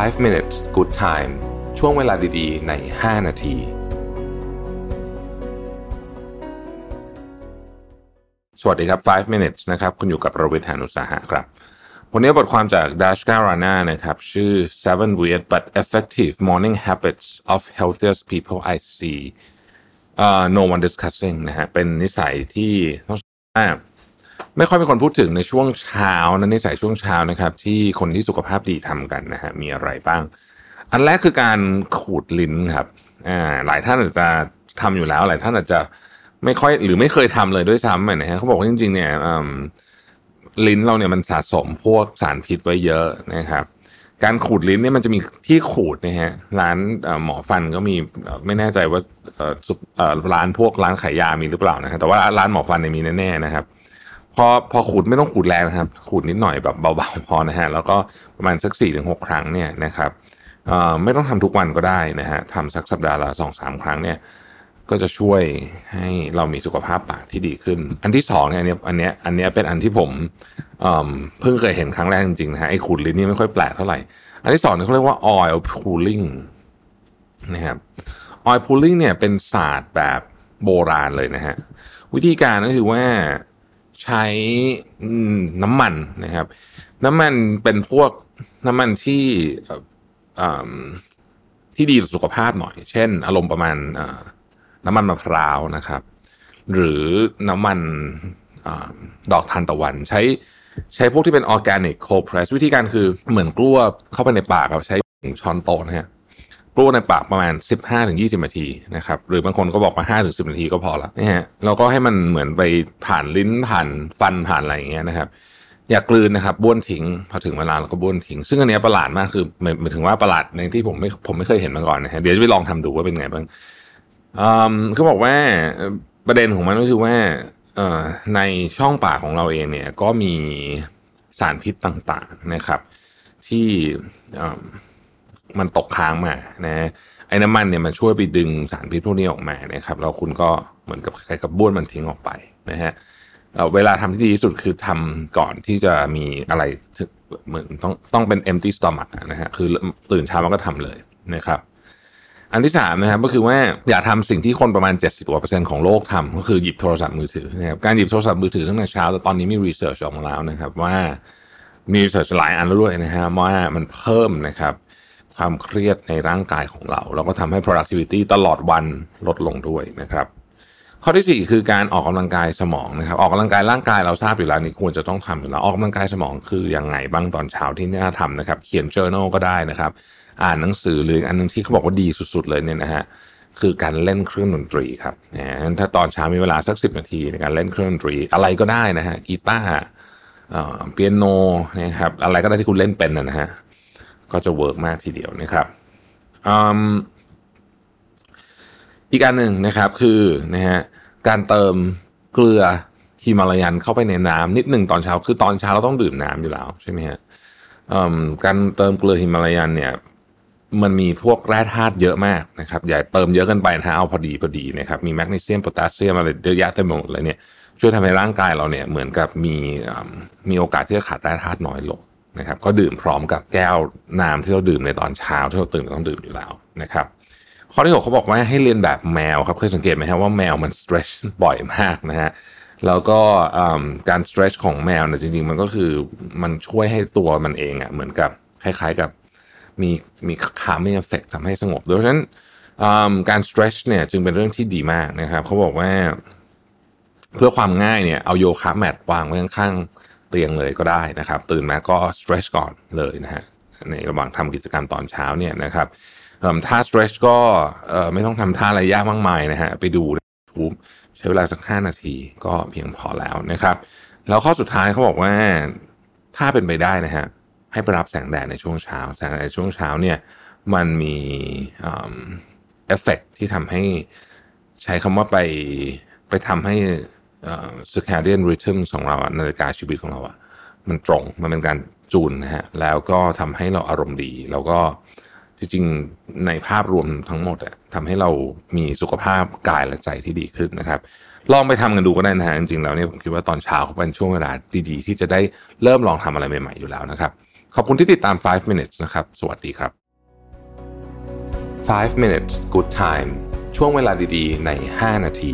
5 minutes good time ช่วงเวลาดีๆ ใน 5 นาที สวัสดีครับ 5 minutes นะครับ คุณอยู่กับประวิทยานุสาหะครับ วันนี้บทความจาก Dash Garana นะครับ ชื่อ seven weird but effective morning habits of healthiest people I see uh, no one discussing นะฮะ เป็นนิสัยที่ต้อง ไม่ค่อยมีคนพูดถึงในช่วงเช้านะนิสัยช่วงเช้านะครับ ที่คนที่สุขภาพดีทำกันนะฮะมีอะไรบ้าง อันแรกคือการขูดลิ้นครับอ่าหลายท่านอาจจะทำอยู่แล้ว หลายท่านอาจจะไม่ค่อยหรือไม่เคยทำเลยด้วยซ้ำนะฮะเขาบอกว่าจริงๆเนี่ยลิ้นเราเนี่ยมันสะสมพวกสารพิษไว้เยอะนะครับการขูดลิ้นเนี่ยมันจะมีที่ขูดนะฮะร้านหมอฟันก็มีไม่แน่ใจว่าร้านพวกร้านขายยามีหรือเปล่านะฮะแต่ว่าร้านหมอฟันเนี่ยมีแน่ๆนะครับ พอพอขูดไม่ต้องขูดแรงนะครับ ขูดนิดหน่อยแบบเบาๆพอนะฮะแล้วก็ประมาณสักสี่ถึงหกครั้งเนี่ยนะครับไม่ต้องทำทุกวันก็ได้นะฮะทำสักสัปดาห์ละสองสามครั้งเนี่ยก็จะช่วยให้เรามีสุขภาพปากที่ดีขึ้น อันที่สองเนี่ยอันนี้อันเนี้ยอันเนี้ยเป็นอันที่ผมเเพิ่งเคยเห็นครั้งแรกจริงๆนะฮะไอ้ขูดลิ้นนี่ไม่ค่อยแปลกเท่าไหร่ อันที่สองเนี่ยเขาเรียกว่า oil pulling นะครับ oil pulling เนี่ยเป็นศาสตร์แบบโบราณเลยนะฮะวิธีการก็คือว่า ใช้น้ำมันนะครับ น้ำมันเป็นพวกน้ำมันที่ที่ดีต่อสุขภาพหน่อย เช่น อารมณ์ประมาณน้ำมันมะพร้าวนะครับ หรือน้ำมันอดอกทานตะวัน ใช้ใช้พวกที่เป็นออร์แกนิกโคเพรสวิธีการคือเหมือนกลั้วเข้าไปในปากครับใช้ช้อนโต๊ะนะฮะ กลั้วในปากประมาณ 15-20 นาทีนะครับหรือบางคนก็บอกมา5-10 นาทีก็พอละนะฮะแล้วก็ให้มันเหมือนไปผ่านลิ้นผ่านฟันผ่านอะไรอย่างเงี้ยนะครับ อย่ากลืนนะครับบ้วนทิ้ง พอถึงเวลาเราก็บ้วนทิ้ง ซึ่งอันนี้ประหลาดมากคือหมายถึงว่าประหลาดในที่ผมไม่ผมไม่เคยเห็นมาก่อนนะฮะเดี๋ยวจะไปลองทำดูว่าเป็นไงบ้างอืมเขาบอกว่าประเด็นของมันก็คือว่าในช่องปากของเราเองเนี่ยก็มีสารพิษต่างๆนะครับ ที่ มันตกค้างมานะไอ้น้ำมันเนี่ยมันช่วยไปดึงสารพิษพวกนี้ออกมานะครับแล้วคุณก็เหมือนกับคล้ายกับบ้วนมันทิ้งออกไปนะฮะเเวลาทำที่ดีที่สุดคือทำก่อนที่จะมีอะไรเหมือนต้องต้องเป็น empty stomach นะฮะคือตื่นเช้ามันก็ทำเลยนะครับ อันที่สามนะครับก็คือว่าอย่าทำสิ่งที่คนประมาณ 70กว่าเปอร์เซ็นต์ของโลกทำก็คือหยิบโทรศัพท์มือถือนะครับการหยิบโทรศัพท์มือถือตั้งแต่เช้าแต่ตอนนี้มีรีเสิร์ชออกมาแล้วนะครับว่ามีรีเสิร์ชหลายอันแล้วด้วยนะฮะว่ามันเพิ่มนะครับ ความเครียดในร่างกายของเรา แล้วก็ทำให้ productivity ตลอดวันลดลงด้วยนะครับ ข้อที่สี่คือการออกกำลังกายสมองนะครับ ออกกำลังกายร่างกายเราทราบอยู่แล้วนี่ควรจะต้องทำอยู่แล้วออกกำลังกายสมองคือยังไงบ้างตอนเช้าที่น่าทำนะครับ เขียน journal ก็ได้นะครับ อ่านหนังสือหรืออันหนึงที่เขาบอกว่าดีสุด ๆ เลยเนี่ยนะฮะคือการเล่นเครื่องดนตรีครับนะถ้าตอนเช้ามีเวลาสักสิบนาทีในการเล่นเครื่องดนตรีอะไรก็ได้นะฮะกีตาร์เอ่อเปียโนนะครับอะไรก็ได้ที่คุณเล่นเป็นนะฮะ ก็จะ work มากทีเดียวนะครับอีกอันหนึ่งนะครับคือนะฮะการเติมเกลือฮิมาลายันเข้าไปในน้ำนิดหนึ่งตอนเช้าคือตอนเช้าเราต้องดื่มน้ำอยู่แล้วใช่ไหมฮะการเติมเกลือฮิมาลายันเนี่ยมันมีพวกแร่ธาตุเยอะมากนะครับอย่าเติมเยอะเกินไปนะฮะเอาพอดีพอดีนะครับมีแมกนีเซียมโพแทสเซียมอะไรเยอะแยะเต็มไปหมดเลยเนี่ยช่วยทำให้ร่างกายเราเนี่ยเหมือนกับมีมีโอกาสที่จะขาดแร่ธาตุน้อยลง นะครับ ก็ดื่มพร้อมกับแก้วน้ำที่เราดื่มในตอนเช้าที่เราตื่นต้องดื่มอยู่แล้วนะครับ ข้อที่หกเขาบอกว่าให้เรียนแบบแมวครับเคยสังเกตไหมครับว่าแมวมัน stretch บ่อยมากนะฮะแล้วก็การ stretch ของแมวเนี่ยจริงๆ มันก็คือมันช่วยให้ตัวมันเองอะเหมือนกับคล้ายๆกับมีมีคาไม่เอฟเฟกทำให้สงบดังนั้นการ stretch เนี่ยจึงเป็นเรื่องที่ดีมากนะครับเขาบอกว่า เพื่อความง่ายเนี่ยเอาโยคะแมทวางไว้ข้างๆ เตียงเลยก็ได้นะครับ ตื่นมาก็ stretch ก่อนเลยนะฮะในระหว่างทำกิจกรรมตอนเช้าเนี่ยนะครับเอิ่มท่า stretch ก็ไม่ต้องทำท่าอะไรยากมากมายนะฮะไปดูใน YouTube ใช้เวลาสัก 5 นาทีก็เพียงพอแล้วนะครับ แล้วข้อสุดท้ายเขาบอกว่าถ้าเป็นไปได้นะฮะให้ไปรับแสงแดดในช่วงเช้า แสงแดดในช่วงเช้าเนี่ยมันมีเอฟเฟกที่ทำให้ใช้คำว่าไปไปทำให้ circadian rhythm ของเราอะนาฬิกาชีวิตของเราอะมันตรงมันเป็นการจูนนะฮะแล้วก็ทำให้เราอารมณ์ดี แล้วก็จจริงๆในภาพรวมทั้งหมดอะทำให้เรามีสุขภาพกายและใจที่ดีขึ้นนะครับ ลองไปทำกันดูก็ได้นะฮะจริงๆแล้วเนี่ยผมคิดว่าตอนเช้าเป็นช่วงเวลาดีๆ ที่จะได้เริ่มลองทำอะไรใหม่ๆอยู่แล้วนะครับ ขอบคุณที่ติดตาม 5 minutes นะครับ สวัสดีครับ 5 minutes good time ช่วงเวลาดีๆ ใน 5 นาที